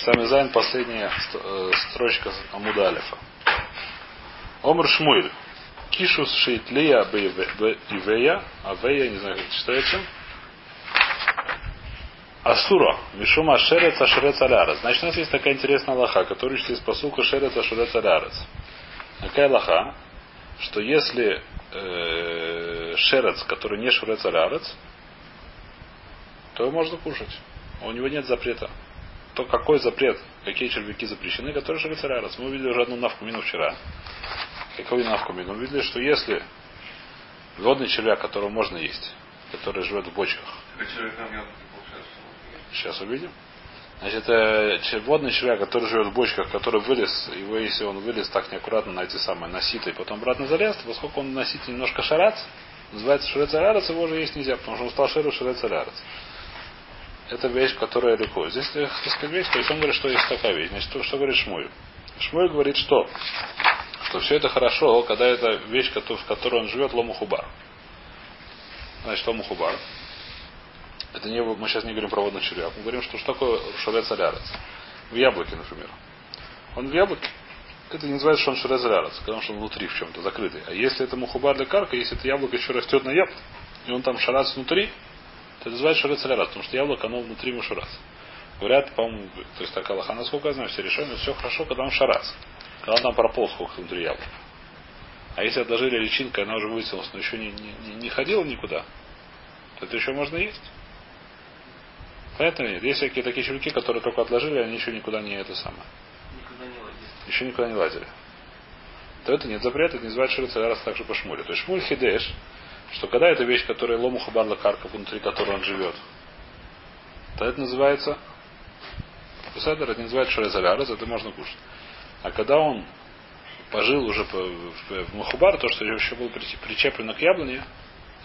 Значит, самый зайн последняя э, строчка Амудалифа. אמר שמואל. קישות שהתליעה באיביה. באיביה, не знаю, как читается. אסורה. משום שרץ השורץ על הארץ. Значит, у нас есть такая интересная הלכה, которая учится из פסוק а שרץ השורץ על הארץ. Какая הלכה? Что если э, שרץ, который не שורץ על הארץ, то его можно кушать. У него нет запрета. То какой запрет, какие червяки запрещены, которые шерец алярец. Мы увидели уже одну навку мину вчера. Какой навку мину? Мы увидели, что если водный червяк, которого можно есть, который живет в бочках, Сейчас увидим. Значит, это водный червяк, который живет в бочках, который вылез, его если он вылез так неаккуратно на эти самые, на сито, и потом обратно залез, то поскольку он на сито немножко шарац, называется арарец, его уже есть нельзя, потому что он стал шеру арарец. Это вещь, которая легко. Здесь несколько вещь, то есть он говорит, что есть такая вещь. Значит, что, что говорит Шмуль? Шмуль говорит, что? Что все это хорошо, когда это вещь, в которой он живет, ломухубар. Значит, ломухубар. Это не, мы сейчас не говорим про водный червяк. Мы говорим, что что такое шурец алярец. В яблоке, например. Он в яблоке. Это не называется, что он шурец алярец, потому что он внутри в чем-то закрытый. А если это мухубар для карка, если это яблоко еще растет на яблоке, и он там шарац внутри, это называется шурец алярец, потому что яблоко, оно внутри мушурас. Говорят, по-моему, то есть такая лоха, насколько я знаю, все решено, все хорошо, когда он шарац. Когда там прополз сколько внутри яблока. А если отложили личинкой, она уже вытянулась, но еще не, не, не ходила никуда, то это еще можно есть. Понятно нет? Есть всякие такие червяки, которые только отложили, они еще никуда не это самое. Никуда не лазили. Еще никуда не лазили. То это нет запрета, это не называется раз также по шмуле. То есть шмуль хидеш, что когда это вещь, которая лому хабарла карка, внутри которой он живет, то это называется Пусадер, это не называется шарезалярез, это можно кушать. А когда он пожил уже в Мухубар, то, что еще был причеплено к яблоне,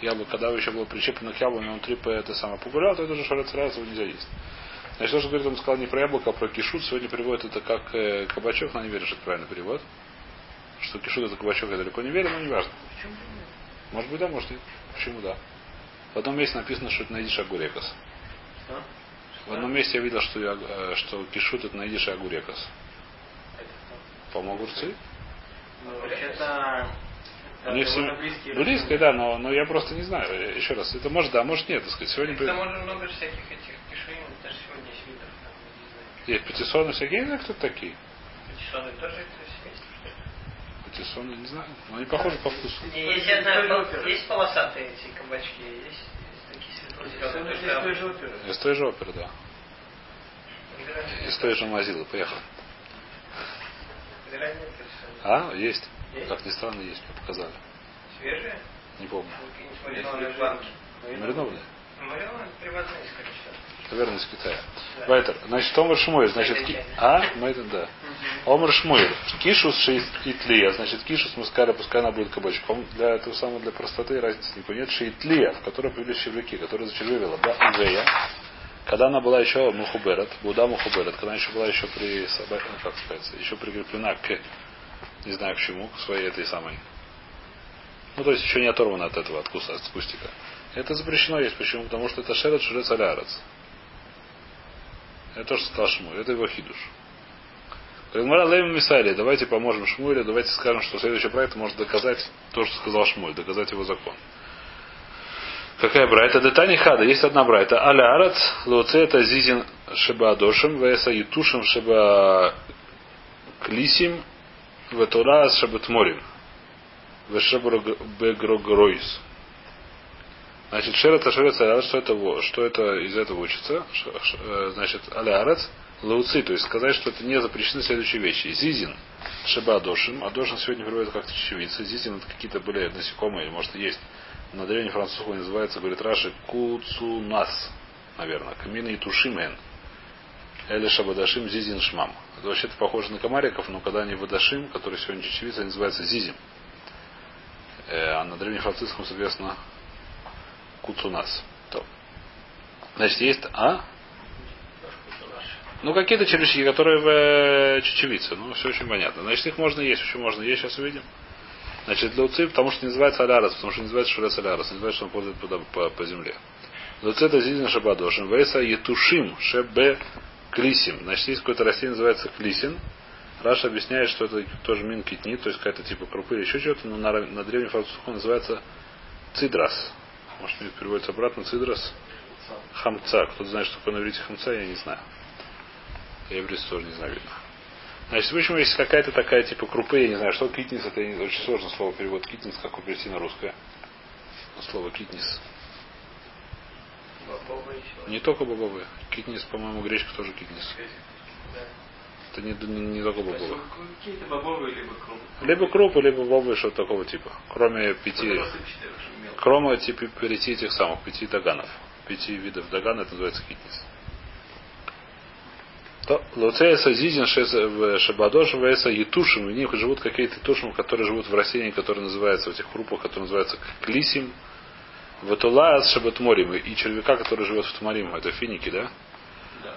яблоко, когда еще было причеплено к яблоне, он три это самое погулял, то это уже шарец его нельзя есть. Значит, то, что говорит, он сказал не про яблоко, а про кишут, сегодня переводит это как э, кабачок, но не верю, что это правильный перевод. Что кишут это кабачок, я далеко не верю, но не важно. Может быть, да, может нет. Почему да? В одном месте написано, что это найдешь огурекос. В одном месте я видел, что, я, э, что кишут это найдешь огурекос. По-моему, огурцы? Ну, это у них все близко, да, но, но я просто не знаю. Еще раз, это может да, может нет, так сказать. Сегодня... Там может много всяких этих кишин, даже сегодня есть видов. Есть патиссоны всякие, кто такие. Патиссоны тоже это есть, что ли? Патиссоны, не знаю, но они похожи по вкусу. Есть, я знаю, есть полосатые эти кабачки, есть, есть такие светло-зеленые. Из той же оперы, да. Из той же Мазилы, поехали. А, есть. Есть? Как ни странно, есть, мне показали. Свежие? Не помню. Маринованные банки. Маринованные? Маринованные привозные, скорее всего. Наверное, из Китая. Да. Вайтер. Значит, Омар Шмуэль, значит, ки... а? Мейден, да. Омар Шмуэль. Кишус шейтлия. Значит, кишус мы сказали, пускай она будет кабачком. Для этого самого, для простоты разницы не понять. Шейтлия, в которой появились червяки, которые зачервивила. Да, Узея. Когда она была еще Мухуберет, Буда Мухуберет, когда она еще была еще при собаке, ну, как сказать, еще прикреплена к не знаю к чему, к своей этой самой. Ну, то есть еще не оторвано от этого, от куса, от кустика. Это запрещено есть. Почему? Потому что это шерет шурец алярец. Это то, что сказал Шмуэль. Это его хидуш. Давайте поможем Шмуэлю, давайте скажем, что следующий проект может доказать то, что сказал Шмуэль, доказать его закон. Какая брайта? Детани хада. Есть одна брайта. Аля арат, лоце это зизин шеба адошим, веса ютушим шеба клисим, Ветура Шабатморим. Вешаброгройс. Значит, Шерет Ашерет что это, что это из этого учится? Значит, Алярец, Лауци, то есть сказать, что это не запрещены следующие вещи. Зизин, Шиба Адошин. Адошин сегодня приводит как чечевица. Зизин это какие-то были насекомые, или может есть на древнем французском называется, говорит Раши, Куцунас, наверное. Камины и Тушимен. Или Шабадашим Зизин Шмам. Это вообще-то похоже на комариков, но когда они водашим, который сегодня чечевица, они называются зизим. Э, а на древнефранцузском, соответственно, куцунас. То. Значит, есть а? Ну, какие-то червячки, которые в э, чечевице. Ну, все очень понятно. Значит, их можно есть, еще можно есть, сейчас увидим. Значит, для уци, потому что не называется алярос, потому что не называется шурес алярос, не называется, что он ползает по, по, по земле. Луци это зизин шабадошин, веса етушим шебе Клисим. Значит, есть какое-то растение, называется клисин. Раша объясняет, что это тоже мин китни, то есть какая-то типа крупы или еще что-то, но на, на древнем французском называется цидрас. Может, переводится обратно цидрас. Хамца. Кто-то знает, что такое на иврите хамца, я не знаю. Я тоже не знаю, видно. Значит, общем, есть какая-то такая типа крупы, я не знаю, что китнис, это очень сложное слово перевод китнис, как перевести на русское. Слово китнис. Не только бобовые. Китнис, по-моему, гречка тоже китнис. Это не, не, не только бобовые. Какие-то бобовые, либо крупы. Либо крупы, либо бобовые, что-то такого типа. Кроме пяти, кроме типа пяти этих самых, пяти доганов. Пяти видов догана, это называется китнис. То Луцеяса Зизин Шабадош Веса Етушим, у них живут какие-то тушим, которые живут в растении, которые называются, в этих крупах, которые называются клисим, Ватулаас Шабатморим, и червяка, который живет в Тмарим, это финики, да?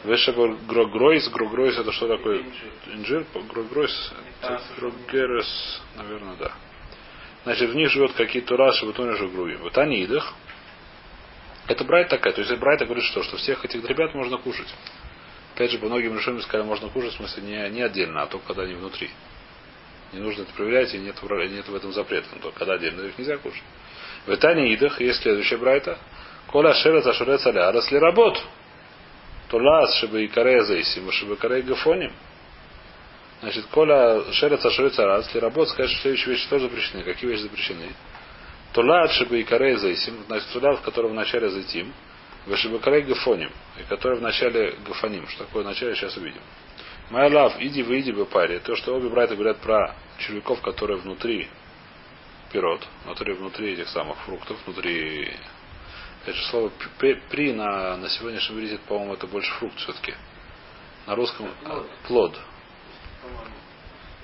Вешабар Грогройс, Грогройс это что такое? Инжир, Грогройс, Грогерес, наверное, да. Значит, в них живет какие-то раши, вот он же груби. Вот они идах. Это брать такая. То есть брать говорит что? Что всех этих ребят можно кушать. Опять же, по многим решениям сказали, можно кушать, в смысле, не, не отдельно, а только когда они внутри. Не нужно это проверять, и нет, нет в этом запрета. Но только когда отдельно их нельзя кушать. В Итане Идах есть следующая брайта. Коля шерец ашурец аля. Раз ли работ, то лас шибы и карея зейсим, шибы карея гафоним. Значит, Коля шерец ашурец аля. Если работ, скажет, что следующие вещи тоже запрещены. Какие вещи запрещены? То лад шибы и карея зейсим, значит, туда, в котором в начале зайтим, в карея гафоним, и который в начале гафоним. Что такое в начале, сейчас увидим. Моя лав, иди, выйди бы паре. То, что обе братья говорят про червяков, которые внутри пирот, внутри, внутри этих самых фруктов, внутри опять же слово при на, на сегодняшнем иврите, по-моему, это больше фрукт все-таки. На русском плод. плод.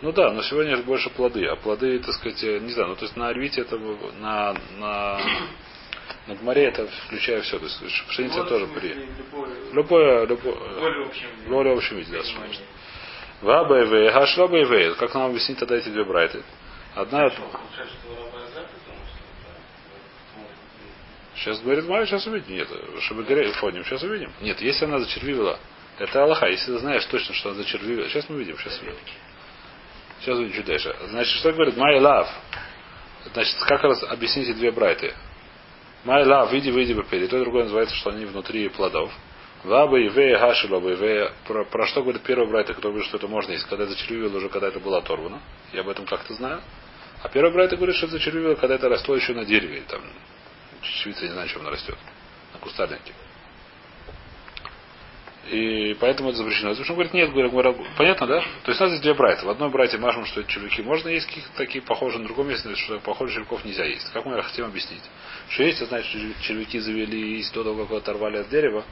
Ну да, но сегодня же больше плоды, а плоды, так сказать, не знаю, ну то есть на орбите это на, на, на гморе это включая все, то есть пшеница Плод, тоже при. Любое, любое, более общем виде, да, конечно. Вабайвей, хашлабайвей, как нам объяснить тогда эти две брайты? Одна... Сейчас говорит Майя, сейчас увидим. Нет, чтобы фоним, сейчас увидим. Нет, если она зачервивила, это Аллаха. Если ты знаешь точно, что она зачервивила, сейчас мы увидим, сейчас увидим. Сейчас увидим чуть дальше. Значит, что говорит My love? Значит, как раз объясните две брайты. Love, види, выйди бы перед. То другое называется, что они внутри плодов. Ваба и вея хашилоба и вея. Про, про что говорит первый брайт, кто говорит, что это можно есть, когда зачервивил уже, когда это было оторвано. Я об этом как-то знаю. А первый брайт говорит, что это зачервивило, когда это росло еще на дереве. Там, чечевица, не знаю, чем она растет. На кустарнике. И поэтому это запрещено. Потому что он говорит, нет, говорит, понятно, да? То есть у нас здесь две брайта. В одной брате машем, что это червяки можно есть каких-то такие похожие, на другом месте, что похожих червяков нельзя есть. Как мы хотим объяснить? Что есть, значит, червяки завелись до того, как оторвали от дерева,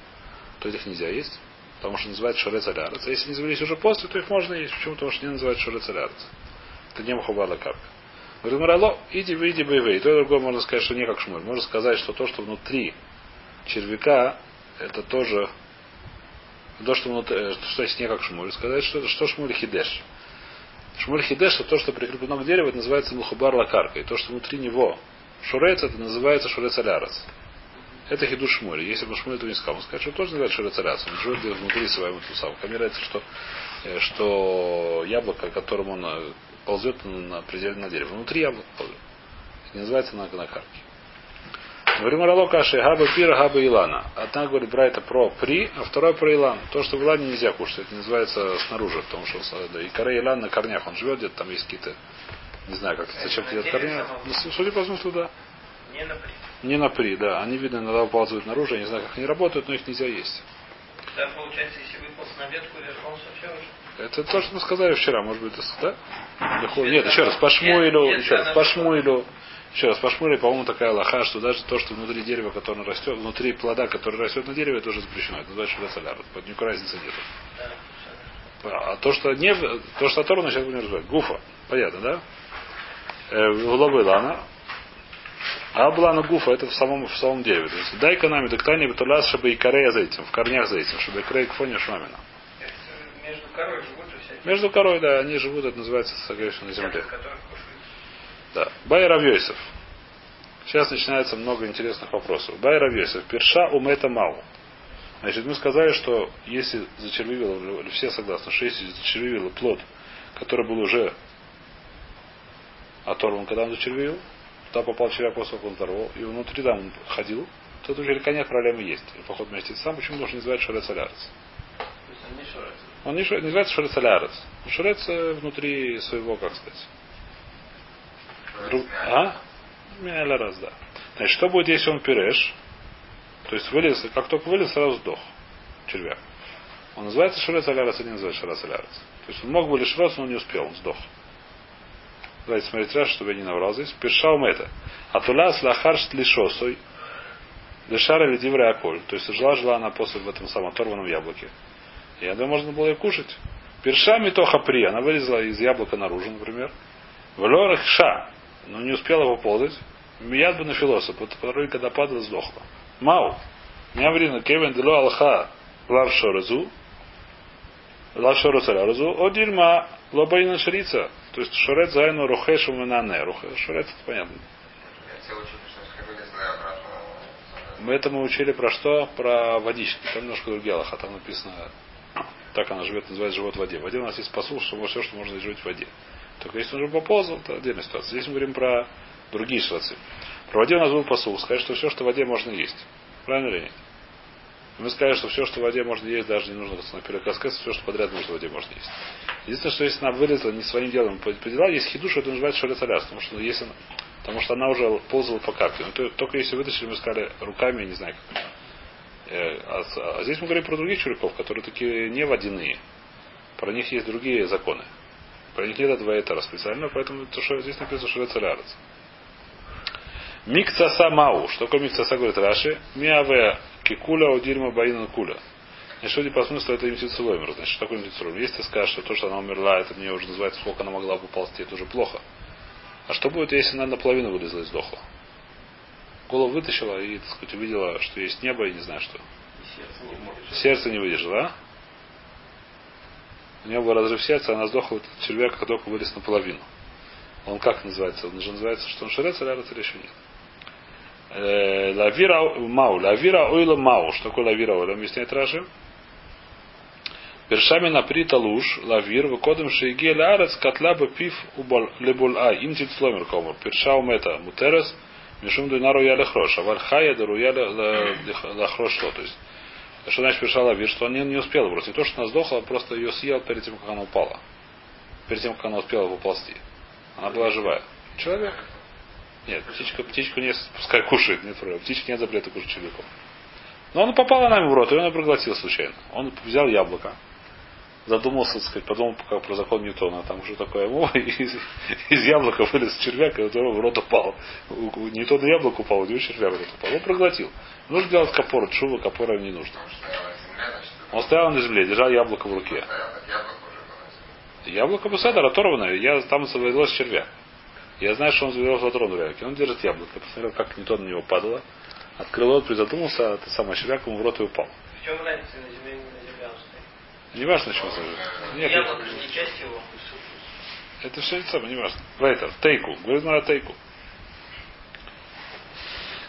то их нельзя есть. Потому что называют шорец алярец. А если не завелись уже после, то их можно есть. Почему? Потому что не называют шорец алярец. Это не махубала капка. Говорит, Мурало, иди, выйди, боевые. То и другое можно сказать, что не как шмуль. Можно сказать, что то, что внутри червяка, это тоже то, что, внутри, э, что есть не как шмуль. Сказать, что что шмуль хидеш. Шмуль хидеш, это то, что прикреплено к дереву, это называется мухабар лакарка. И то, что внутри него шурец, это называется шурец алярец. Это хиду шмури. Если бы шмури, то не сказал. Он скажет, что тоже называется шурец Он живет внутри своего ту самого. Ко нравится, что, э, что яблоко, которым он э, ползет на пределе на дерево. Внутри яблоко ползет. Это не называется на, на карке. Говорим Рало Каши, Хаба Пира, Хаба Илана. Одна говорит Брайта про при, а вторая про Илан. То, что в Илане нельзя кушать, это называется снаружи, потому что да, и коре Илан на корнях, он живет где-то, там есть какие-то, не знаю, как зачем тебе корня. Ну, судя по смыслу, да. Не на при. Не на при, да. Они, видно, иногда выползают наружу, я не знаю, как они работают, но их нельзя есть. Да, получается, если выполз на ветку, вернулся все уже. Это то, что мы сказали вчера, может быть, да? Нет, еще раз, по Шмуилю, еще раз, по Шмуилю, еще раз, по Шмуилю, по-моему, такая лоха, что даже то, что внутри дерева, которое растет, внутри плода, который растет на дереве, тоже запрещено. Это называется шуля под Никакой разницы нет. А то, что не, то, что оторвано, сейчас будем разбирать. Гуфа. Понятно, да? Э, Лобы лана. А была на гуфа, это в самом, в самом дереве. То есть, дай-ка нами доктани бетулас, чтобы и корея за этим, в корнях за этим, чтобы и корея к фоне шмамина. Между корой живут всякие. Между корой, да, они живут, это называется, конечно, на земле. Да. Бай Равьойсов. Сейчас начинается много интересных вопросов. Бай Равьойсов. Перша умета мау. Значит, мы сказали, что если зачервивил, все согласны, что если зачервивил плод, который был уже оторван, когда он зачервивил, туда попал червяк после он оторвал, и внутри там он ходил, то уже червяка нет проблемы есть. И поход вместе сам, почему должен называть шорец алярец? Он не шорец. Он не называется шорец алярец. Шорец э, внутри своего, как сказать. А? Мяля раз, да. Значит, что будет, если он пиреш? То есть вылез, как только вылез, сразу сдох. Червяк. Он называется шорец алярец, а не называется шорец алярец. То есть он мог бы лишь раз, но он не успел, он сдох. Давайте смотреть раз, чтобы я не наврал здесь. Пиршаум это. Атуляс лахар штлишосой. Дешара или диврей аколь. То есть жила, жила она после в этом самом оторванном яблоке. И думаю, можно было ее кушать. Першами тоха при. Она вылезла из яблока наружу, например. В лорах ша. Но не успела поползать. Мияд бы на философ. По второй, когда падала, сдохла. Мау. Мяврина кевен дело алха. Лав шоразу. Лав шоразу. О дильма. Лобайна шрица. То есть шорет зайну рухешу менане. Шорет, это понятно. Мы это мы учили про что? Про водички. Там немножко другие аллаха. Там написано, так она живет, называется живот в воде. В воде у нас есть посыл, что все, что можно жить в воде. Только если он уже поползал, это отдельная ситуация. Здесь мы говорим про другие ситуации. Про воде у нас был посыл. Сказать, что все, что в воде можно есть. Правильно или нет? Мы сказали, что все, что в воде можно есть, даже не нужно наперед рассказать, все, что подряд можно в воде можно есть. Единственное, что если она вылезла не своим делом по, по делам, есть хидуш, это называется шорецаляс, потому что если она, потому что она уже ползала по карте. Но то- только если вытащили, мы сказали руками, я не знаю как. Э, А, а здесь мы говорим про других чуриков, которые такие не водяные. Про них есть другие законы. Про них нет этого этера специально, поэтому то, что здесь написано шорецалярец. Микцаса мау. Что такое микцаса, говорит Раши? Миаве кикуля удирма баинан куля. Значит, судя по смыслу, это имтицеломер. Значит, что такое имтицеломер? Если ты скажешь, что то, что она умерла, это мне уже называется, сколько она могла бы ползти, это уже плохо. А что будет, если она наполовину вылезла и сдохла? Голову вытащила и, так сказать, увидела, что есть небо и не знаю что. Сердце не выдержало, а? У нее был разрыв сердца, она сдохла, этот червяк, как только вылез наполовину. Он как называется? Он же называется, что он или арец или еще нет? Э, Лавира мау. Лавира ойла мау. Что такое лавира ойла? Объясняет Раши. Першами наприта луж, лавир, выкодом шейге ларец, котла бы пив лебул а, им тит сломер комор. Перша умета мутерес, мишум дуйнару я лехрош, а вальхая дару я лехрош То есть, что значит перша лавир, что он не, не успел просто. Не то, что она сдохла, просто ее съел перед тем, как она упала. Перед тем, как она успела поползти. Она была живая. Человек. Нет, птичка, птичку не пускай кушает, нет проблем. Птички нет запрета кушать человеком. Но она попала нам в рот, и он ее проглотил случайно. Он взял яблоко, задумался, так сказать, подумал как про закон Ньютона, там что такое ему, из, из яблока вылез червяк, и в рот упал. У- у- Не то на яблоко упал, у него червяк в рот упал. Он проглотил. Нужно делать капору, чува капора не нужно. Он стоял на земле, держал яблоко в руке. яблоко Беседер оторванное. Я там завелось червя. Я знаю, что он завелось оторванное яблоко. Он держит яблоко. Я посмотрел, как не то на него падало. Открыл рот, призадумался, а ты самый червяк ему в рот и упал. В чем разница на земле и на земле он стоит? Не важно, чего сажать. Нет, Яблоко не часть его. это все это самое, не важно. Вейтер, тейку. Говорит, надо тейку.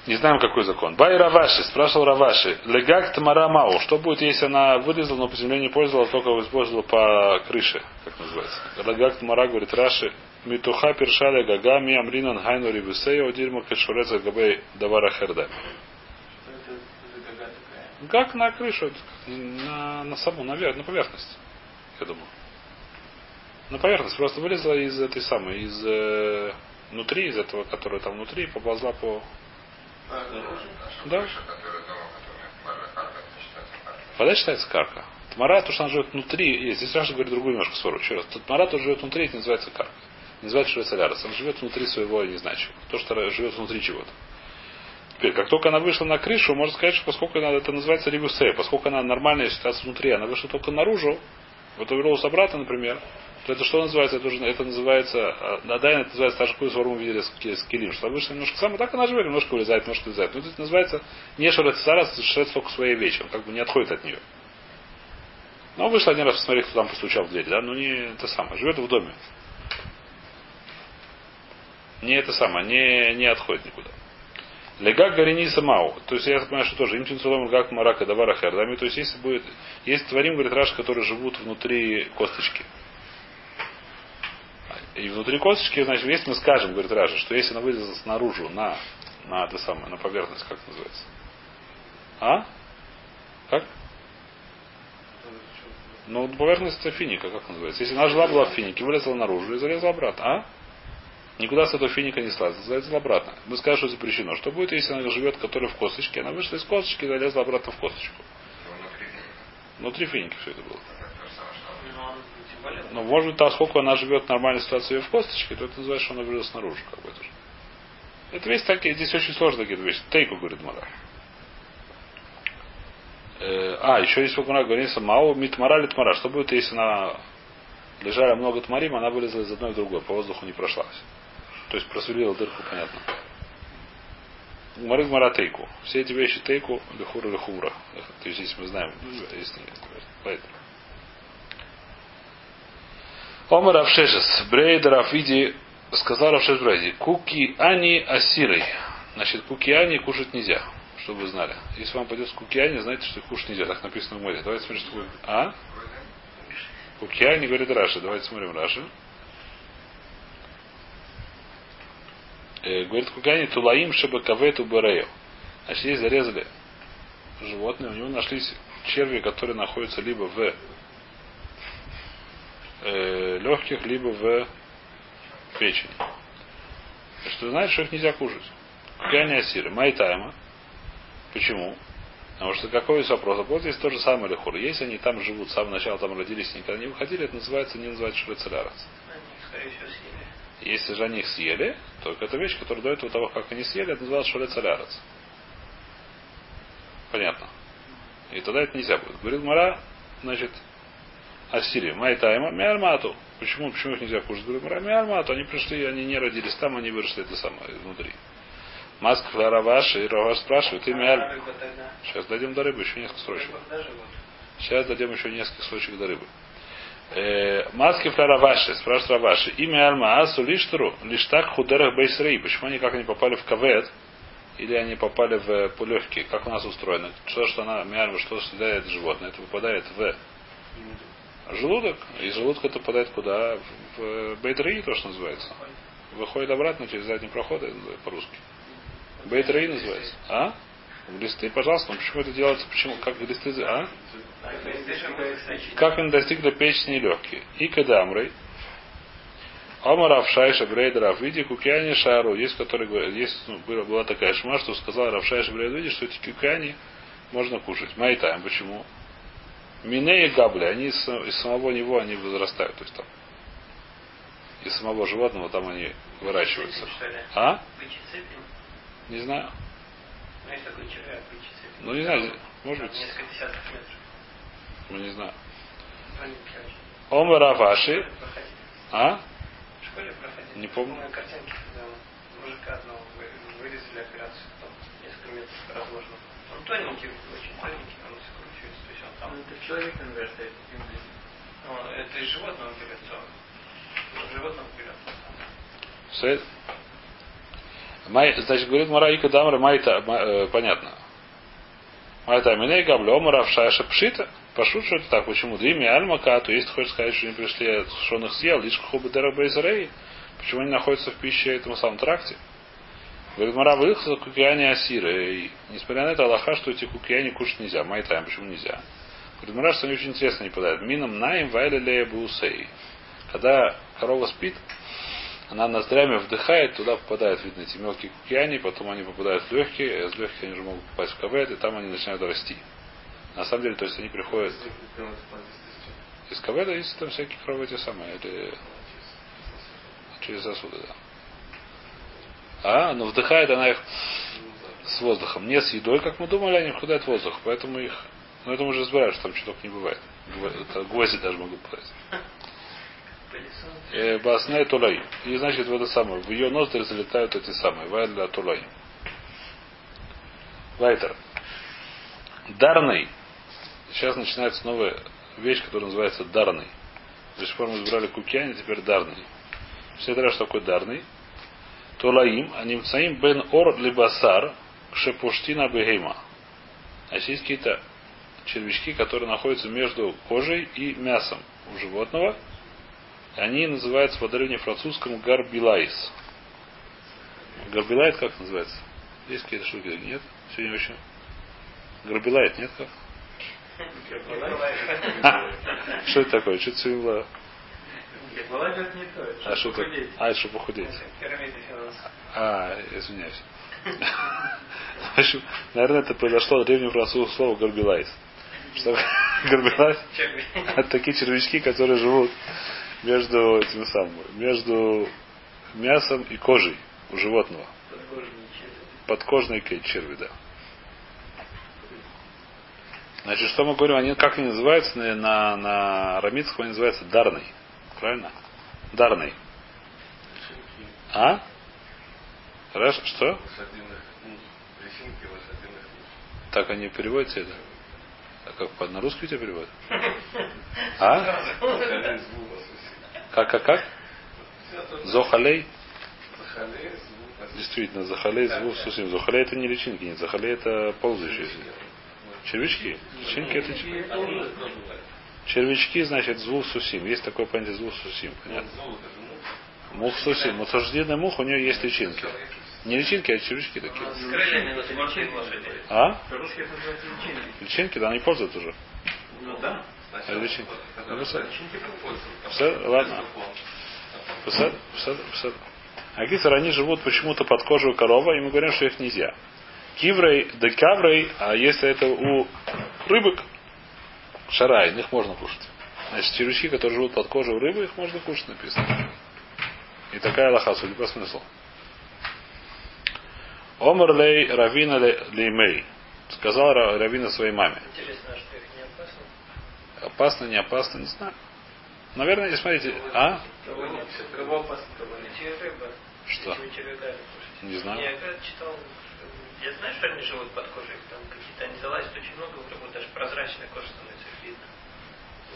Не знаем, какой закон. Бай Раваши, спрашивал Раваши, легак тамара мау, что будет, если она вылезла, но по земле не пользовалась, только использовала по крыше, как называется. Легак тамара, говорит Раши, митуха першаля гага ми амринан хайну рибусея одирма кешуреца габей давара херда. Как на крышу, на, на саму, на, вер- на поверхность, я думаю. На поверхность просто вылезла из этой самой, из э, внутри, из этого, которая там внутри, поползла по... Да. Крыша, которая которая это считается карта. Вода считается карка. Тмара, то, что она живет внутри, есть. Здесь Раша говорит другую немножко свою. Еще раз. Тмара, то живет внутри, это называется карка. Не называется швейцарярос. Он живет внутри своего, не знаю чего. То, что живет внутри чего-то. Теперь, как только она вышла на крышу, можно сказать, что поскольку она, это называется рибусея, поскольку она нормальная ситуация внутри, она вышла только наружу, вот вернулась обратно, например, то это что называется? Это, уже, это называется, а, на Дайне это называется та же какую форму видели с, ки- с килим, что вышла немножко сама, так она живет, немножко вылезает, немножко вылезает. Но это называется не шарацара, совершает только своей вещи, он как бы не отходит от нее. Но вышла один раз посмотреть, кто там постучал в дверь, да, но не это самое, живет в доме. Не это самое, не, не отходит никуда. Легак горени самау. То есть я понимаю, что тоже имтин сулом легак марака давара хердами. То есть если будет, есть творим, говорит Раш, которые живут внутри косточки. И внутри косточки, значит, если мы скажем, говорит Раша, что если она вылезла снаружи на, на это самое, на поверхность, как называется? А? Как? Ну, поверхность это финика, как называется. Если она жила была в финике, вылезла наружу и залезла обратно. А? Никуда с этого финика не слазила, залезла обратно. Мы скажем, что запрещено. Что будет, если она живет, которая в косточке? Она вышла из косточки и залезла обратно в косточку. Внутри финики все это было. Но может быть, поскольку она живет в нормальной ситуации в косточке, то это называется, что она вылезла снаружи, как бы это же. Это весь такие, здесь очень сложно такие вещи. Тейку, говорит Мара. Э, а, еще есть Гмара говорится, Мао Митмара Литмара. Что будет, если она лежала много тмарим, она вылезла из одной в другой, по воздуху не прошлась. То есть просверлила дырку, понятно. Гмары Гмара Тейку. Все эти вещи Тейку, Лехура Лехура. То есть здесь мы знаем, если поэтому. Омар Авшешес, Брейд Рафиди, сказал Равшеш Брейди, Куки Ани Асирой. Значит, куки Ани кушать нельзя чтобы вы знали. Если вам пойдет с кукиани, знаете, что их кушать нельзя. Так написано в море. Давайте смотрим, что будет. А? קוקיאני говорит Раши. Давайте смотрим Раши. Говорит קוקיאני, תולעים שבכבד וברייאה. Значит, здесь зарезали животное, у него нашлись черви, которые находятся либо в э, легких, либо в печени. Что знаете, что их нельзя кушать. קוקיאני אסירי. מאי טעמא. Почему? Потому что какой есть вопрос? Вот здесь то же самое лихур. Если они там живут, с самого начала там родились, никогда не выходили, это называется, не называется шрецелярец. Если же они их съели, то это вещь, которая до этого того, как они съели, это называется шрецелярец. Понятно. И тогда это нельзя будет. Говорит Мара, значит, Ассирия, Майтайма, Миармату. Почему, почему их нельзя кушать? Говорит Мара, Миармату. Они пришли, они не родились там, они выросли это самое внутри. Маска Раваш, и Раваш спрашивает, имя Аль... Сейчас дадим до рыбы, еще несколько строчек. Сейчас дадим еще несколько строчек до рыбы. Э, Маски Флараваши, спрашивает Раваши, имя Альма Асу Лиштру, лишь так худерах Бейсрей. Почему они как они попали в кавет, или они попали в полегкие, как у нас устроено? Что, что она, миарма, что съедает животное, это попадает в желудок, и желудка это попадает куда? В бейтрей, то, что называется. Выходит обратно через задний проход, по-русски. Бейтрей называется. А? В листы, пожалуйста, почему это делается? Почему? Как в листы? А? Как они достигли печени легкие? И кадамрой. Омар Шайша Грейдер Авиди Кукиани Шару. Есть, который говорит, есть, ну, была такая шма, что сказал Равшайша Грейдер Авиди, что эти кукиани можно кушать. Майтайм. Почему? Мине и габли, они из, из самого него они возрастают. То есть там из самого животного там они выращиваются. А? Не знаю. Ну, Ну, не знаю, может быть. Несколько десятков метров. Ну, не знаю. Омар Раваши. А? В школе проходили. Не помню. Когда мужика одного вырезали операцию, там несколько метров разложено. Он тоненький, очень тоненький, он скручивается. То есть он там... Ну, это человек, наверное, стоит. Ну, это из животного берется. Животного значит, говорит Мараика Дамра Майта, э, понятно. Майта Миней Габлю Омара Шаша Пшита. Пошут, что это так. Почему? Двими Альмака, то есть хочешь сказать, что они пришли, что он их съел, лишь хубы Бейзрей. Почему они находятся в пище этом самом тракте? Говорит, Мара выехала кукиани асиры. И, несмотря на это, Аллаха, что эти кукиани кушать нельзя. Майтайм, почему нельзя? Говорит, Мара, что они очень интересно не подают. Мином наим вайле бусей. Когда корова спит, она ноздрями вдыхает, туда попадают, видно, эти мелкие кукиани, потом они попадают в легкие, из легких они уже могут попасть в кавет, и там они начинают расти. На самом деле, то есть они приходят из кавета, есть там всякие кровы эти самые, или через сосуды, да. А, но вдыхает она их с воздухом. Не с едой, как мы думали, они входят воздух, поэтому их... Ну, это мы уже разбираем, что там только не бывает. Гвозди даже могут попасть. Э, Тулай. И значит, в это самое, в ее ноздри залетают эти самые, Вайля Тулай. Вайтер. Дарный. Сейчас начинается новая вещь, которая называется дарный. До сих пор мы избрали кукиани, теперь дарный. Все это что такое дарный. Тулаим, они мцаим бен ор либо сар. шепуштина бегейма. Значит, есть какие-то червячки, которые находятся между кожей и мясом у животного. Они называются по древнем французском гарбилайс. Гарбилайт как называется? Есть какие-то штуки? Нет? Сегодня очень. Гарбилайт, нет как? Что это такое? Что это сегодня а что это? А, это чтобы похудеть. А, извиняюсь. В общем, наверное, это произошло от древнего французского слова горбилайс. Что горбилайс? Это такие червячки, которые живут между этим самым, между мясом и кожей у животного. Подкожные черви, да. Значит, что мы говорим, они как они называются на, на, на арамитском, они называются дарный. Правильно? Дарный. А? Хорошо, что? Так они переводятся это? А как на русский тебя переводят? А? Как, как, как? Зохалей? Действительно, захалей звук сусим. Захалей это не личинки, нет. Захалей это ползающие. Червячки. Личинки это червячки, значит, звук сусим. Есть такое понятие звук сусим. Понятно? Мух сусим. Мутаждинная мух, у нее есть личинки. Не личинки, а червячки такие. А? Личинки, да, они пользуют уже. Ну да. Ну, все, ладно. Агисар, они живут почему-то под кожей у коровы, и мы говорим, что их нельзя. Киврей, да каврей, а если это у рыбок, шарай, их можно кушать. Значит, червячки, которые живут под кожей у рыбы, их можно кушать, написано. И такая лоха, судя по смыслу. Омар лей равина леймей. Сказал Равина своей маме. Интересно, а что их не опасно? Опасно, не опасно, не знаю. Наверное, смотрите. А? Что? Не знаю. Я читал, я знаю, что они живут под кожей, там какие-то они залазят очень много в рыбу, даже прозрачная кожа становится видно.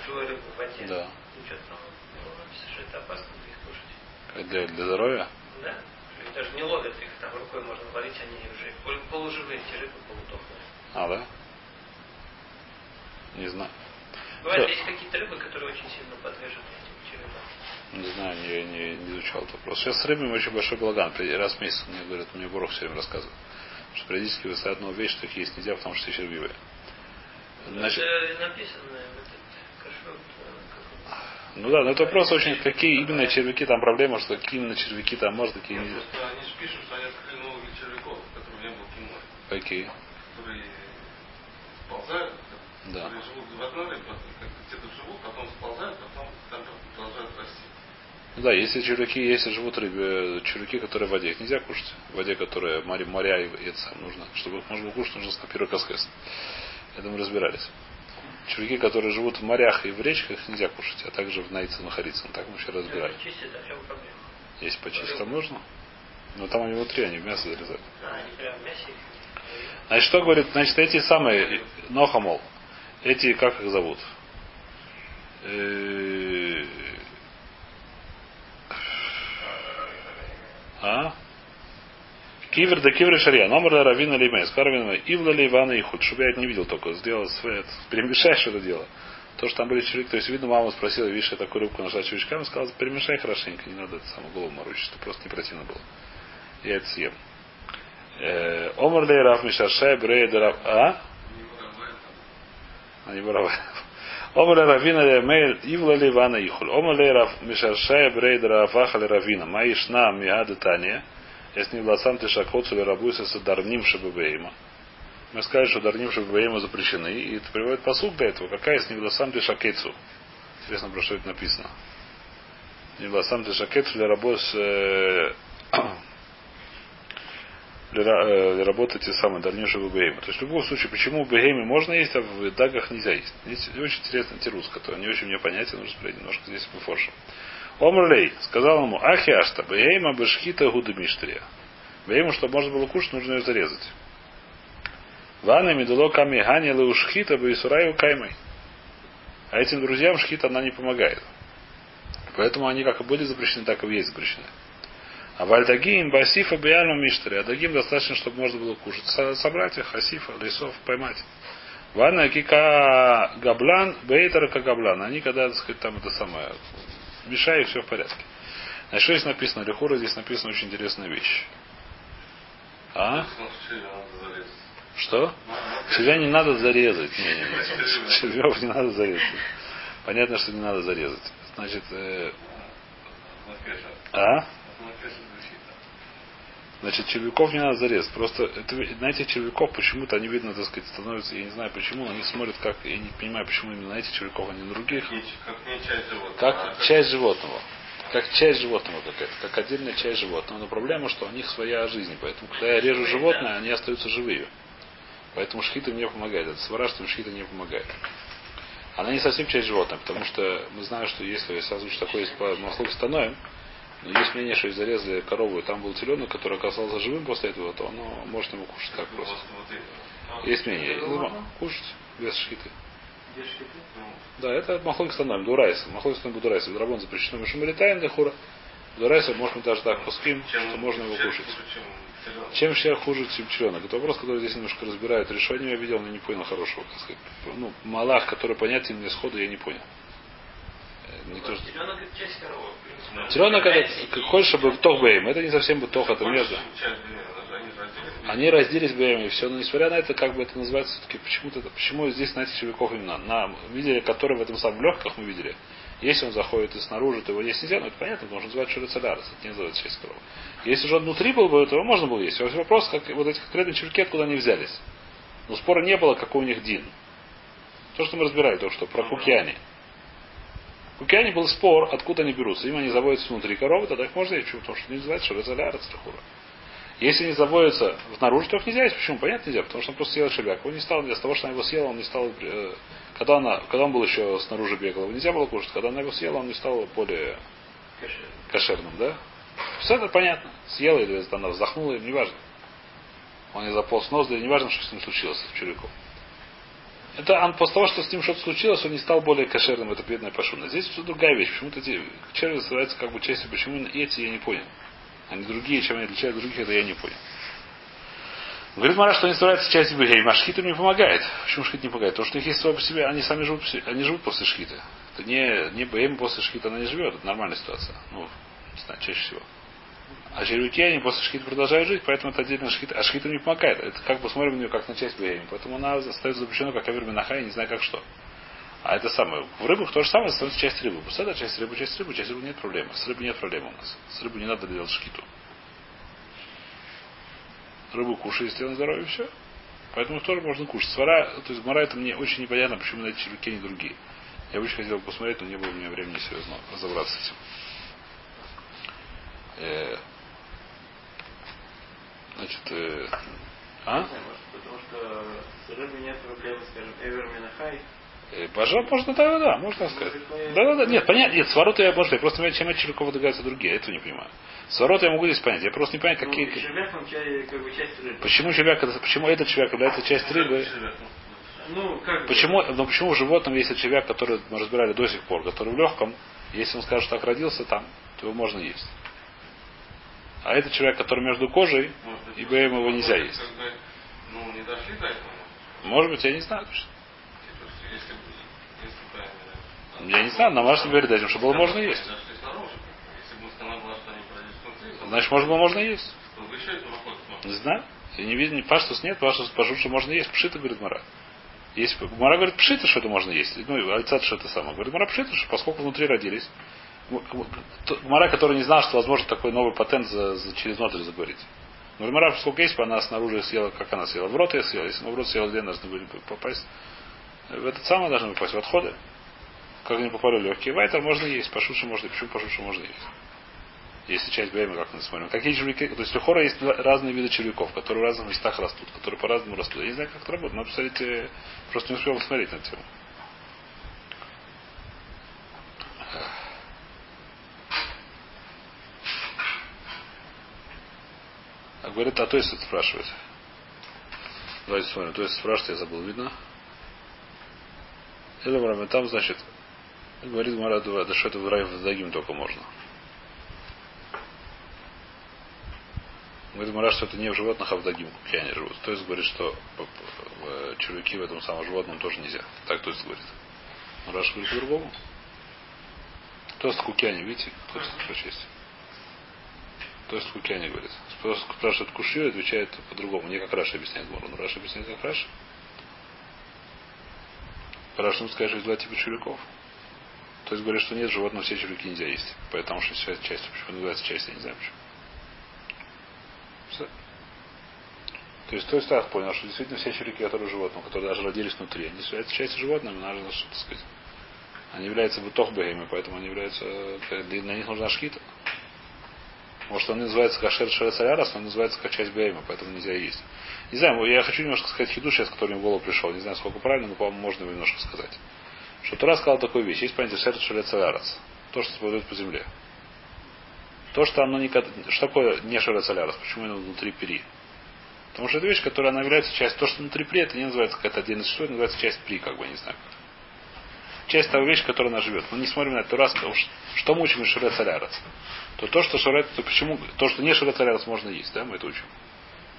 Живой рыбы в воде. Да. Ничего там, ну, это опасно их кушать. Для, для здоровья? Да. Даже не ловят их, там рукой можно ловить, они уже полуживые, эти рыбы полудохлые. А, да? Не знаю. Бывает, есть какие-то рыбы, которые очень сильно подвержены этим. Не знаю, не, не, не изучал этот вопрос. Сейчас с рыбами очень большой балаган. Раз в месяц мне говорят, мне Борох все время рассказывает. Что периодически вы одну вещь, что их есть нельзя, потому что все червивые. Значит, это написано в этот кашрут. Ну да, но это вопрос очень, какие именно червяки там проблема, что какие именно червяки там может, какие нельзя. Они же пишут, что они открыли новых червяков, которые не было кино. Какие? Которые сползают, да. которые живут в одной, где-то живут, потом сползают, потом там продолжают расти. Ну да, если червяки, если живут рыбы, червяки, которые в воде, их нельзя кушать. В воде, которые моря, моря и это сам нужно. Чтобы их можно было кушать, нужно первый каскес. Это мы разбирались. Червяки, которые живут в морях и в речках, их нельзя кушать, а также в Найце Нахарицам. Так мы еще разбирали. Если почистить, то можно. Но там они внутри, они в мясо залезают. А, значит, что говорит? Значит, эти самые Нохамол, эти, как их зовут? Э, а? Кивер да кивер шарья. Номер да равина лимей. Скарвин Ивла ли Ивана и худ. Чтобы я это не видел только. Сделал свое. Перемешаешь это дело. То, что там были червяки. То есть, видно, мама спросила, видишь, я такую рыбку нашла червячками. Сказала, перемешай хорошенько. Не надо это самое голову морочить. Чтобы просто не противно было. Я это съем. Э, Омар ли Раф Мишаршай Брей Раф... А? Не Баравай. Омар Равина ли Мейл Ивла ли Ивана Ихуль. Омар ли Раф Мишаршай Брей Рафаха ли Равина. Маишна Миады Тания. Если не власам ты шакоцу или рабуйся с дарним шабабеема. Мы сказали, что дарним шабабеема запрещены. И это приводит посуд для этого. Какая если не власам ты шакецу? Интересно, про что это написано. Не власам ты для работы для работы те самые дальнейшего бегейма. То есть в любом случае, почему в бегейме можно есть, а в дагах нельзя есть. Здесь очень интересный тирус, который не очень мне понятен, нужно смотреть немножко здесь мы форшим. Омрлей сказал ему, ахиашта, бейма бешхита гуда миштрия. Бейму, чтобы можно было кушать, нужно ее зарезать. Ванна медуло ками гани леушхита бейсураю каймой. А этим друзьям шхита она не помогает. Поэтому они как и были запрещены, так и есть запрещены. А вальдагим, басифа, биальма, миштари. А дагим достаточно, чтобы можно было кушать. Со- Собрать их, хасифа, лесов, поймать. Ванна кика габлан, бейтера габлан. Они когда, так сказать, там это самое, мешай, все в порядке. Значит, что здесь написано? Лихура здесь написана очень интересная вещь. А? Что? Червя не надо зарезать. Не, не, не. Червев не надо зарезать. Понятно, что не надо зарезать. Значит, э, а? Значит, червяков не надо зарезать. Просто это, на этих червяков почему-то они, видно, так сказать, становятся, я не знаю почему, но они смотрят как, я не понимаю, почему именно на этих червяков, а не на других. Как не часть животного. Как а часть животного. Как часть животного какая-то, как отдельная часть животного. Но проблема, что у них своя жизнь. Поэтому, когда я режу животное, они остаются живые. Поэтому шхита мне помогает. Это свара, что шхита не помогает. Она не совсем часть животного, потому что мы знаем, что если сразу же такое есть по махлук становим, но есть мнение, что зарезали корову, и там был теленок, который оказался живым после этого, то оно может его кушать так просто. Есть мнение. Ну, Кушать без шхиты. Да, это махлок становим, дурайса. Махлок становим дурайса. Драбон запрещено. Мы шумалитаем дехура. Дурайса, можно даже так пуским, что можно его кушать. Чем шер хуже, чем членок? Это вопрос, который здесь немножко разбирают решением. Я видел, но не понял хорошего. Так сказать. Ну, малах, который понятен мне сходу, я не понял. Э, Не то, что... Теленок это часть коровы. Теленок это, как хочешь, чтобы тох бейм. Это не совсем бы тох, это между. Они разделись бейм и все. Но несмотря на это, как бы это называется, все-таки почему-то, почему здесь на этих червяков именно? На, видели, который в этом самом легких мы видели. Если он заходит и снаружи, то его есть нельзя, но это понятно, потому что называть шурицелярос, это не называется часть коровы. Если же он внутри был бы, то его можно было есть. Вопрос, как вот эти конкретные червяки, откуда они взялись. Но спора не было, какой у них дин. То, что мы разбирали только что, про кукиани. Кукиани был спор, откуда они берутся. Им они заводятся внутри коровы, тогда их можно есть. Почему? Потому что не называется шурицелярос трахура. Если они заводятся снаружи, то их нельзя есть. Почему? Понятно нельзя, потому что он просто съел шебяк. Он не стал, из того, что она его съела, он не стал э, когда, она, когда он был еще снаружи бегал, его нельзя было кушать. Когда она его съела, он не стал более кошерным, да? Все это понятно. Съела или она вздохнула, им неважно. Он не заполз ноздри, неважно, что с ним случилось, с червяком. Это он после того, что с ним что-то случилось, он не стал более кошерным, это бедная пашуна. Здесь все другая вещь. Почему-то эти черви называются как бы частью, почему эти, я не понял. Они другие, чем они отличают других, это я не понял. Говорит Мара, что они становятся частью бегейма, а шхит не помогает. Почему шхит не помогает? Потому что у них есть по себе, они сами живут, они живут после шхита. Это не, не бегейма после шхита, она не живет. Это нормальная ситуация. Ну, не знаю, чаще всего. А червяки, они после шхита продолжают жить, поэтому это отдельно шхит. А шхит не помогает. Это как бы смотрим на нее как на часть бегейма. Поэтому она остается запрещена как авир минаха, не знаю как что. А это самое. В рыбах то же самое становится часть рыбы. Пусть это часть рыбы, часть рыбы, часть рыбы нет проблемы. С рыбой нет проблемы у нас. С рыбой не надо делать шкиту. Рыбу кушай, если на здоровье, все. Поэтому тоже можно кушать. Свара, то есть мара это мне очень непонятно, почему на эти червяки не другие. Я бы очень хотел посмотреть, но не было у меня времени серьезно разобраться с этим. Э, значит, э, а? Потому что с рыбой нет проблемы, скажем, Эвер Минахай. Э, Пожалуйста, можно да, да, можно сказать. Да, да, да. Нет, понятно. Нет, свороты я может, я просто понимаю, чем эти червяков выдвигаются другие. Я этого не понимаю. Свороты я могу здесь понять. Я просто не понимаю, какие. Ну, червяк, он как бы часть рыбы. Почему это- почему этот червяк является частью рыбы? Ну, как. Почему, но почему в животном есть червяк, который мы разбирали до сих пор, который в легком, если он скажет, что так родился там, то его можно есть. А этот червяк, который между кожей, и БМ его нельзя есть. Ну, не дошли до этого. Может быть, я не знаю точно. Типа, что Если, если. Я не знаю, но можно перед этим, чтобы было можно есть. Если что Значит, может было можно есть. это. Не знаю. Я не видно, ни паштус нет, паштус пашут, что можно есть. Пшита, говорит Мара. Есть, Мара говорит, пшита, что это можно есть. Ну, альцат, что это самое. Говорит, Мара пшита, что поскольку внутри родились. Мара, который не знал, что возможно такой новый патент за, за- через внутрь заговорить. Говорит, Мара, поскольку есть, она снаружи съела, как она съела. В рот я съела. Если она в рот съела, где должны были попасть? В этот самый должны попасть, в отходы. Как они попали легкие. Вайтер можно есть, пашуша можно, почему пашуша можно есть? Если часть бремя, как мы смотрим. Какие червяки? То есть у хора есть разные виды червяков, которые в разных местах растут, которые по-разному растут. Я не знаю, как это работает. Надо посмотреть, э, просто не успел посмотреть на тему. А говорит, а то есть это спрашивает. Давайте смотрим. То есть спрашивает, я забыл, видно? Это время там, значит, говорит Марат, да что это в рай в Дагим только можно. Говорит Мара, что это не в животных, а в дагим кукяне живут. То есть говорит, что червяки в этом самом животном тоже нельзя. Так то есть говорит. Мураш говорит по-другому. То есть кукяне, видите, то есть что честь. То есть кукяне говорит. Спрашивает кушью, отвечает по-другому. Не как Раша объясняет. Но Раша объясняет как Раша. Раша ну скажет, что два типа червяков. То есть говорит, что нет, животных все червяки нельзя есть. Поэтому что часть, часть почему называется часть, я не знаю почему. То есть, то есть так понял, что действительно все червяки, которые животные, которые даже родились внутри, они являются частью животными, надо что-то сказать. Они являются бутохбегами, поэтому они являются, на них нужна шкита. Может, он называется кашер шерецарярас, он называется как часть бейма, поэтому нельзя есть. Не знаю, я хочу немножко сказать хиду сейчас, который мне в голову пришел. Не знаю, сколько правильно, но, по-моему, можно его немножко сказать. Что Тура сказал такую вещь. Есть понятие шер шерецарярас. То, что сплывет по земле. То, что оно не... Что такое не шерецарярас? Почему оно внутри пери? Потому что это вещь, которая она является частью. То, что внутри при, это не называется какая-то отдельность что, это называется часть при, как бы, не знаю. Часть того вещи, которая она живет. Мы не смотрим на это раз, потому что что мы учим из Шурет Солярец? То то, что Шурет, то почему, то, что не Шурет Солярец можно есть, да, мы это учим.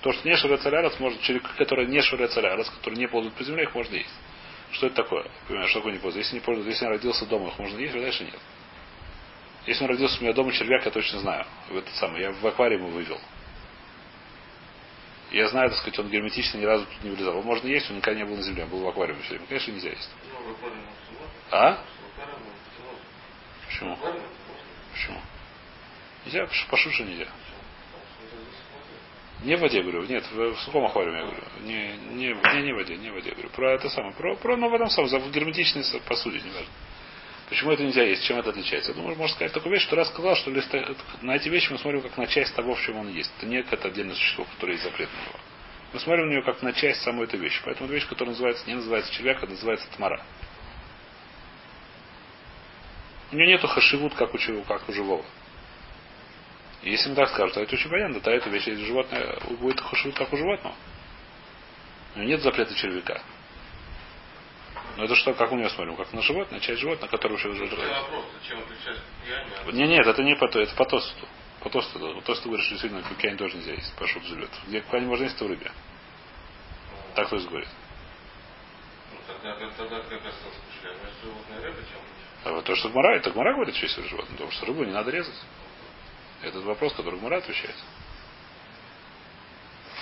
То, что не Шурет Солярец, можно, червяки, которые не Шурет Солярец, которые не ползают по земле, их можно есть. Что это такое? Понимаешь, что такое не пользуется? Если не пользуется, если он родился дома, их можно есть, а дальше нет. Если он родился у меня дома червяк, я точно знаю. В этот самый, я в аквариум его вывел. Я знаю, так сказать, он герметично ни разу тут не вылезал. Его можно есть, он никогда не был на земле, он был в аквариуме все время. Конечно, нельзя есть. А? Почему? Почему? Нельзя, пошуше нельзя. Не в воде, говорю. Нет, в, в сухом аквариуме, я говорю. Не, не, не, не в воде, не в воде. Говорю. Про это самое. Про, про ну, в этом самом, в герметичной посуде, не важно. Почему это нельзя есть? Чем это отличается? Я думаю, можно сказать такую вещь, что раз сказал, что на эти вещи мы смотрим как на часть того, в чем он есть. Это не какое-то отдельное существо, которое есть запрет на него. Мы смотрим на нее как на часть самой этой вещи. Поэтому эта вещь, которая называется, не называется червяк, а называется тмара. У нее нету хашивут, как у, как у живого. Если мы так скажем, то это очень понятно, то эта вещь, если животное будет хашивут, как у животного. У нее нет запрета червяка. Но это что, как у нее смотрим? Как на животное, часть животного, которое уже уже Не, нет, это не по это по тосту. По тосту. По тосту говоришь, что действительно кукянь тоже нельзя есть, пошут живет. Где кукянь можно есть, то в рыбе. Так то есть говорит. Ну, тогда, тогда как осталось животное рыба, чем а вот то, что Гмара, это Гмара говорит, что есть животное, потому что рыбу не надо резать. Этот вопрос, который Гмара отвечает.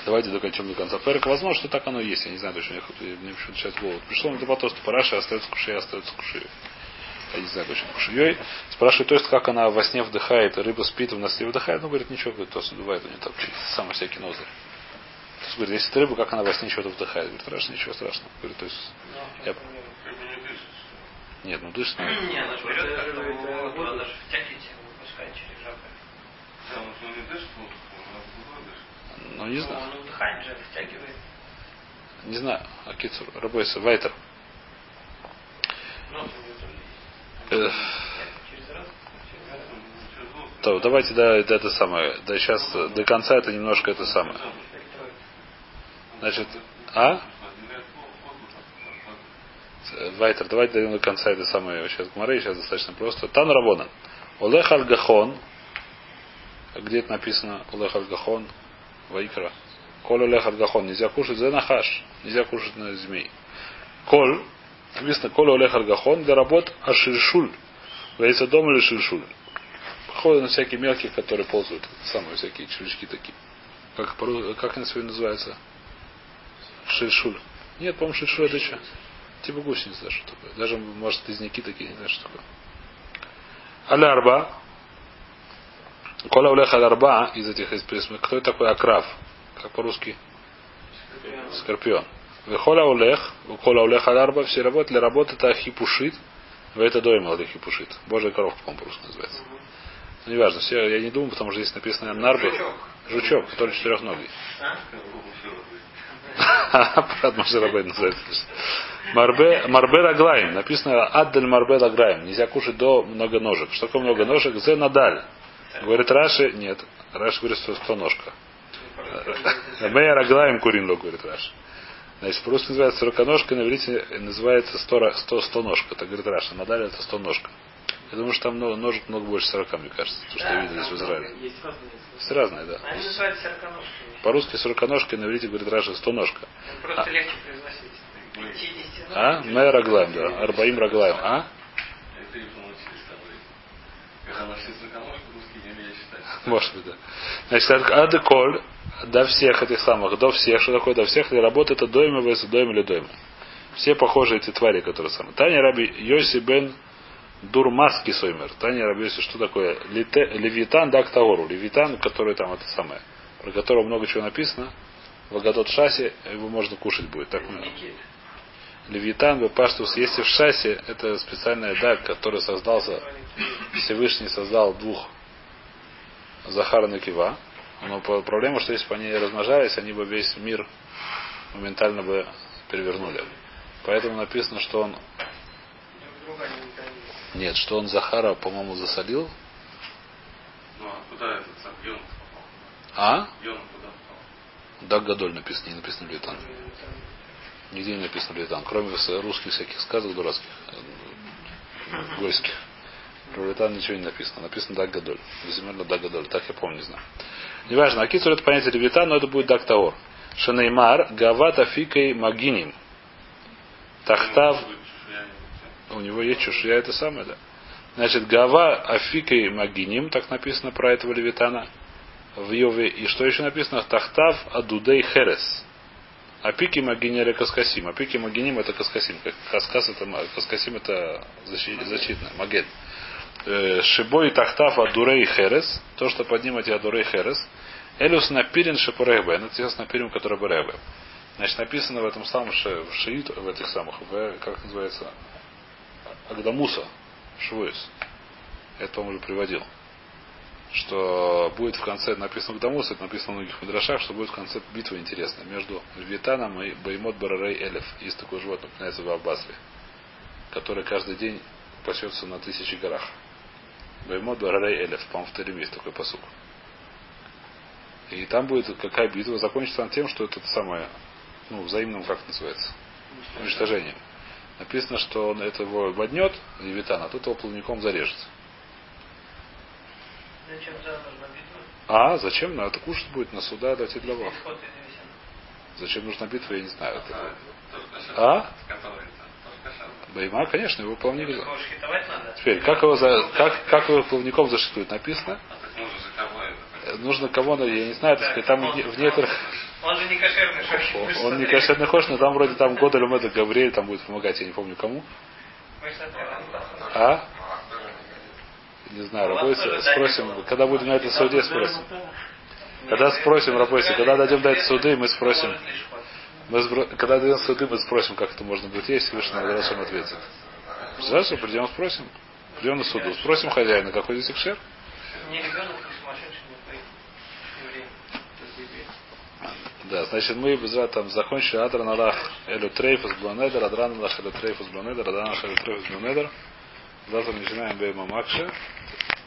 Давайте докончим до конца Перека. Возможно, что так оно и есть. Я не знаю точно. Мне, почему-то сейчас голову. Пришло мне по тосту параша, остается кушей, остается кушей. Я не знаю точно кушей. Спрашивает, то есть как она во сне вдыхает, рыба спит, в нас вдыхает. Ну, говорит, ничего, говорит, тост бывает у нее там самые всякие ноздры. То есть, говорит, если это рыба, как она во сне что-то вдыхает. Говорит, страшно, ничего страшного. Говорит, то есть, я... Нет, ну дышит. Не, она берет как-то, она даже втягивает, выпускает через жабры. Да, он не дышит, ну, не знаю. Он вдыхает же, втягивает. Не знаю. Акицур. Рабойса. Вайтер. То, давайте да, да, это самое. Да сейчас до конца это немножко это самое. Значит, а? Вайтер, давайте дойдем до конца это самое. Сейчас Гмары, сейчас достаточно просто. Тан Рабона. Олех Аль-Гахон. Где это написано? Олех Аль-Гахон. Вайкра. Коль олех аргахон. Нельзя кушать за нахаш. Нельзя кушать на змей. Коль. Написано, коль олех аргахон для работ аширшуль. Вейца дом или ширшуль. Похоже на всякие мелкие, которые ползают. Самые всякие червячки такие. Как, как они сегодня называются? Ширшуль. Нет, по-моему, ширшуль это что? Типа гусеница даже что такое. Даже, может, изники такие, не знаю, что такое. Алярба. Коля улех алярба из этих из Кто это такой акрав? Как по-русски? Скорпион. Вехоля улех, коля улех алярба, все работы для работы это хипушит. В это молодых хипушит. Божья коровка, по-моему, по-русски называется. Ну, неважно, все, я не думаю, потому что здесь написано нарбы. Жучок, который четырехногий. Брат Маширабей называется. Марбе, марбе раглаем. Написано аддель марбе лаграем. Нельзя кушать до много ножек. Что такое много ножек? Зе надаль. Говорит Раши, нет. Раши говорит, что сто ножка. Мея раглаем курин говорит Раши. Значит, по-русски называется сороконожка, на иврите называется сто, сто, сто ножка. Это говорит Раша. Надаль это сто ножка. Я думаю, что там много, ножек много больше 40, мне кажется. То, что я видел здесь в Израиле. Есть разные. Есть разные, да. Они называют сороконожками. По-русски сороконожка, на иврите говорит Раша стоножка. Просто легче произносить. 50 А? Мэ раглаем, да. Арбаим раглаем. А? Может быть, да. Значит, ады коль, до всех этих самых, до всех, что такое до всех, и работа это дойма, вес дойма или дойма. Все похожие эти твари, которые самые. Таня Раби Йоси бен Дурмаски Соймер. Таня Раби Йоси, что такое? Левитан дак Таору. Левитан, который там это самое, про которого много чего написано. В Агадот Шасе его можно кушать будет. Так. Левитан, Бепаштус, если в Шасе, это специальная даг, который создался Всевышний создал двух Захара и Кива. Но проблема, что если бы они размножались, они бы весь мир моментально бы перевернули. Поэтому написано, что он... Нет, что он Захара, по-моему, засолил. Ну а куда этот сам Йон попал? А? Йон куда попал? Даг Гадоль написано, не написано видели. Нигде не написано Левитан, кроме русских всяких сказок дурацких, э, гойских. Про Левитан ничего не написано. Написано Даг Гадоль. Безымерно Даг Гадоль. Так я помню, не знаю. Неважно, Акицур это понятие Левитан, но это будет Даг Таор. Шанеймар, Гавата Фикой Магиним. Тахтав, Может быть, чешуя не у него есть чешуя, это самое, да. Значит, Гава Афикой Магиним, так написано про этого Левитана в Йове. И что еще написано? Тахтав Адудей Херес. Апики Магинере Каскасим. Апики Магиним это Каскасим. Каскас это Каскасим это защи- защитно. Маген. Э, Шибой Тахтав Адурей Херес. То, что под ним эти Адурей Херес. Элюс Напирин Шепурехбе. Это те с Напирим, который Беребе. Значит, написано в этом самом в шиит, в этих самых, в, как называется, Агдамуса, Швуис. Это, по-моему, уже приводил. Что будет в конце, написано Агдамуса, это написано в многих мидрашах, что будет в конце битва интересная между Левитаном и Баймот Барарей Элев. Есть такое животное, называется в Аббасве, которое каждый день пасется на тысячи горах. Баймот Барарей Элев, по-моему, в Тереме есть такой посук. И там будет какая битва, закончится она тем, что это самое, ну, взаимным, как называется, уничтожением. Написано, что он это его боднет, Левитан, а тут его плавником зарежет. Зачем тогда нужна битва? А, зачем? Ну, это кушать будет на суда дать и для вас. Зачем нужна битва, я не знаю. А, Это... А? Который это, тоже кошер. Байма, конечно, его плавник. Теперь, как его, за... как, как его плавником зашитуют, написано. А так можно же кого это? Э, Нужно кого, я не знаю, так сказать, там в в некоторых... Он же не кошерный шахи. Он не кошерный хош, но там вроде там Годелем это Гавриэль там будет помогать, я не помню кому. А? Не знаю, ладно, спросим, когда будем на этой суде, спросим. Когда спросим, רבותי, когда дойдем до этой סעודה, мы спросим. Мы сбро- Когда дойдем до סעודה, мы спросим, как это можно будет есть, Всевышний нам ответит. Сейчас придем, спросим. Придем на סעודה. Спросим хозяина, какой здесь הכשר? Не ребенок, не сумасшедший, не еврей. Да, значит, мы там закончили הדרן עלך אלו טריפות בלי נדר, הדרן עלך אלו טריפות בלי נדר, הדרן עלך אלו טריפות בלי נדר. Завтра начинаем בהמה המקשה.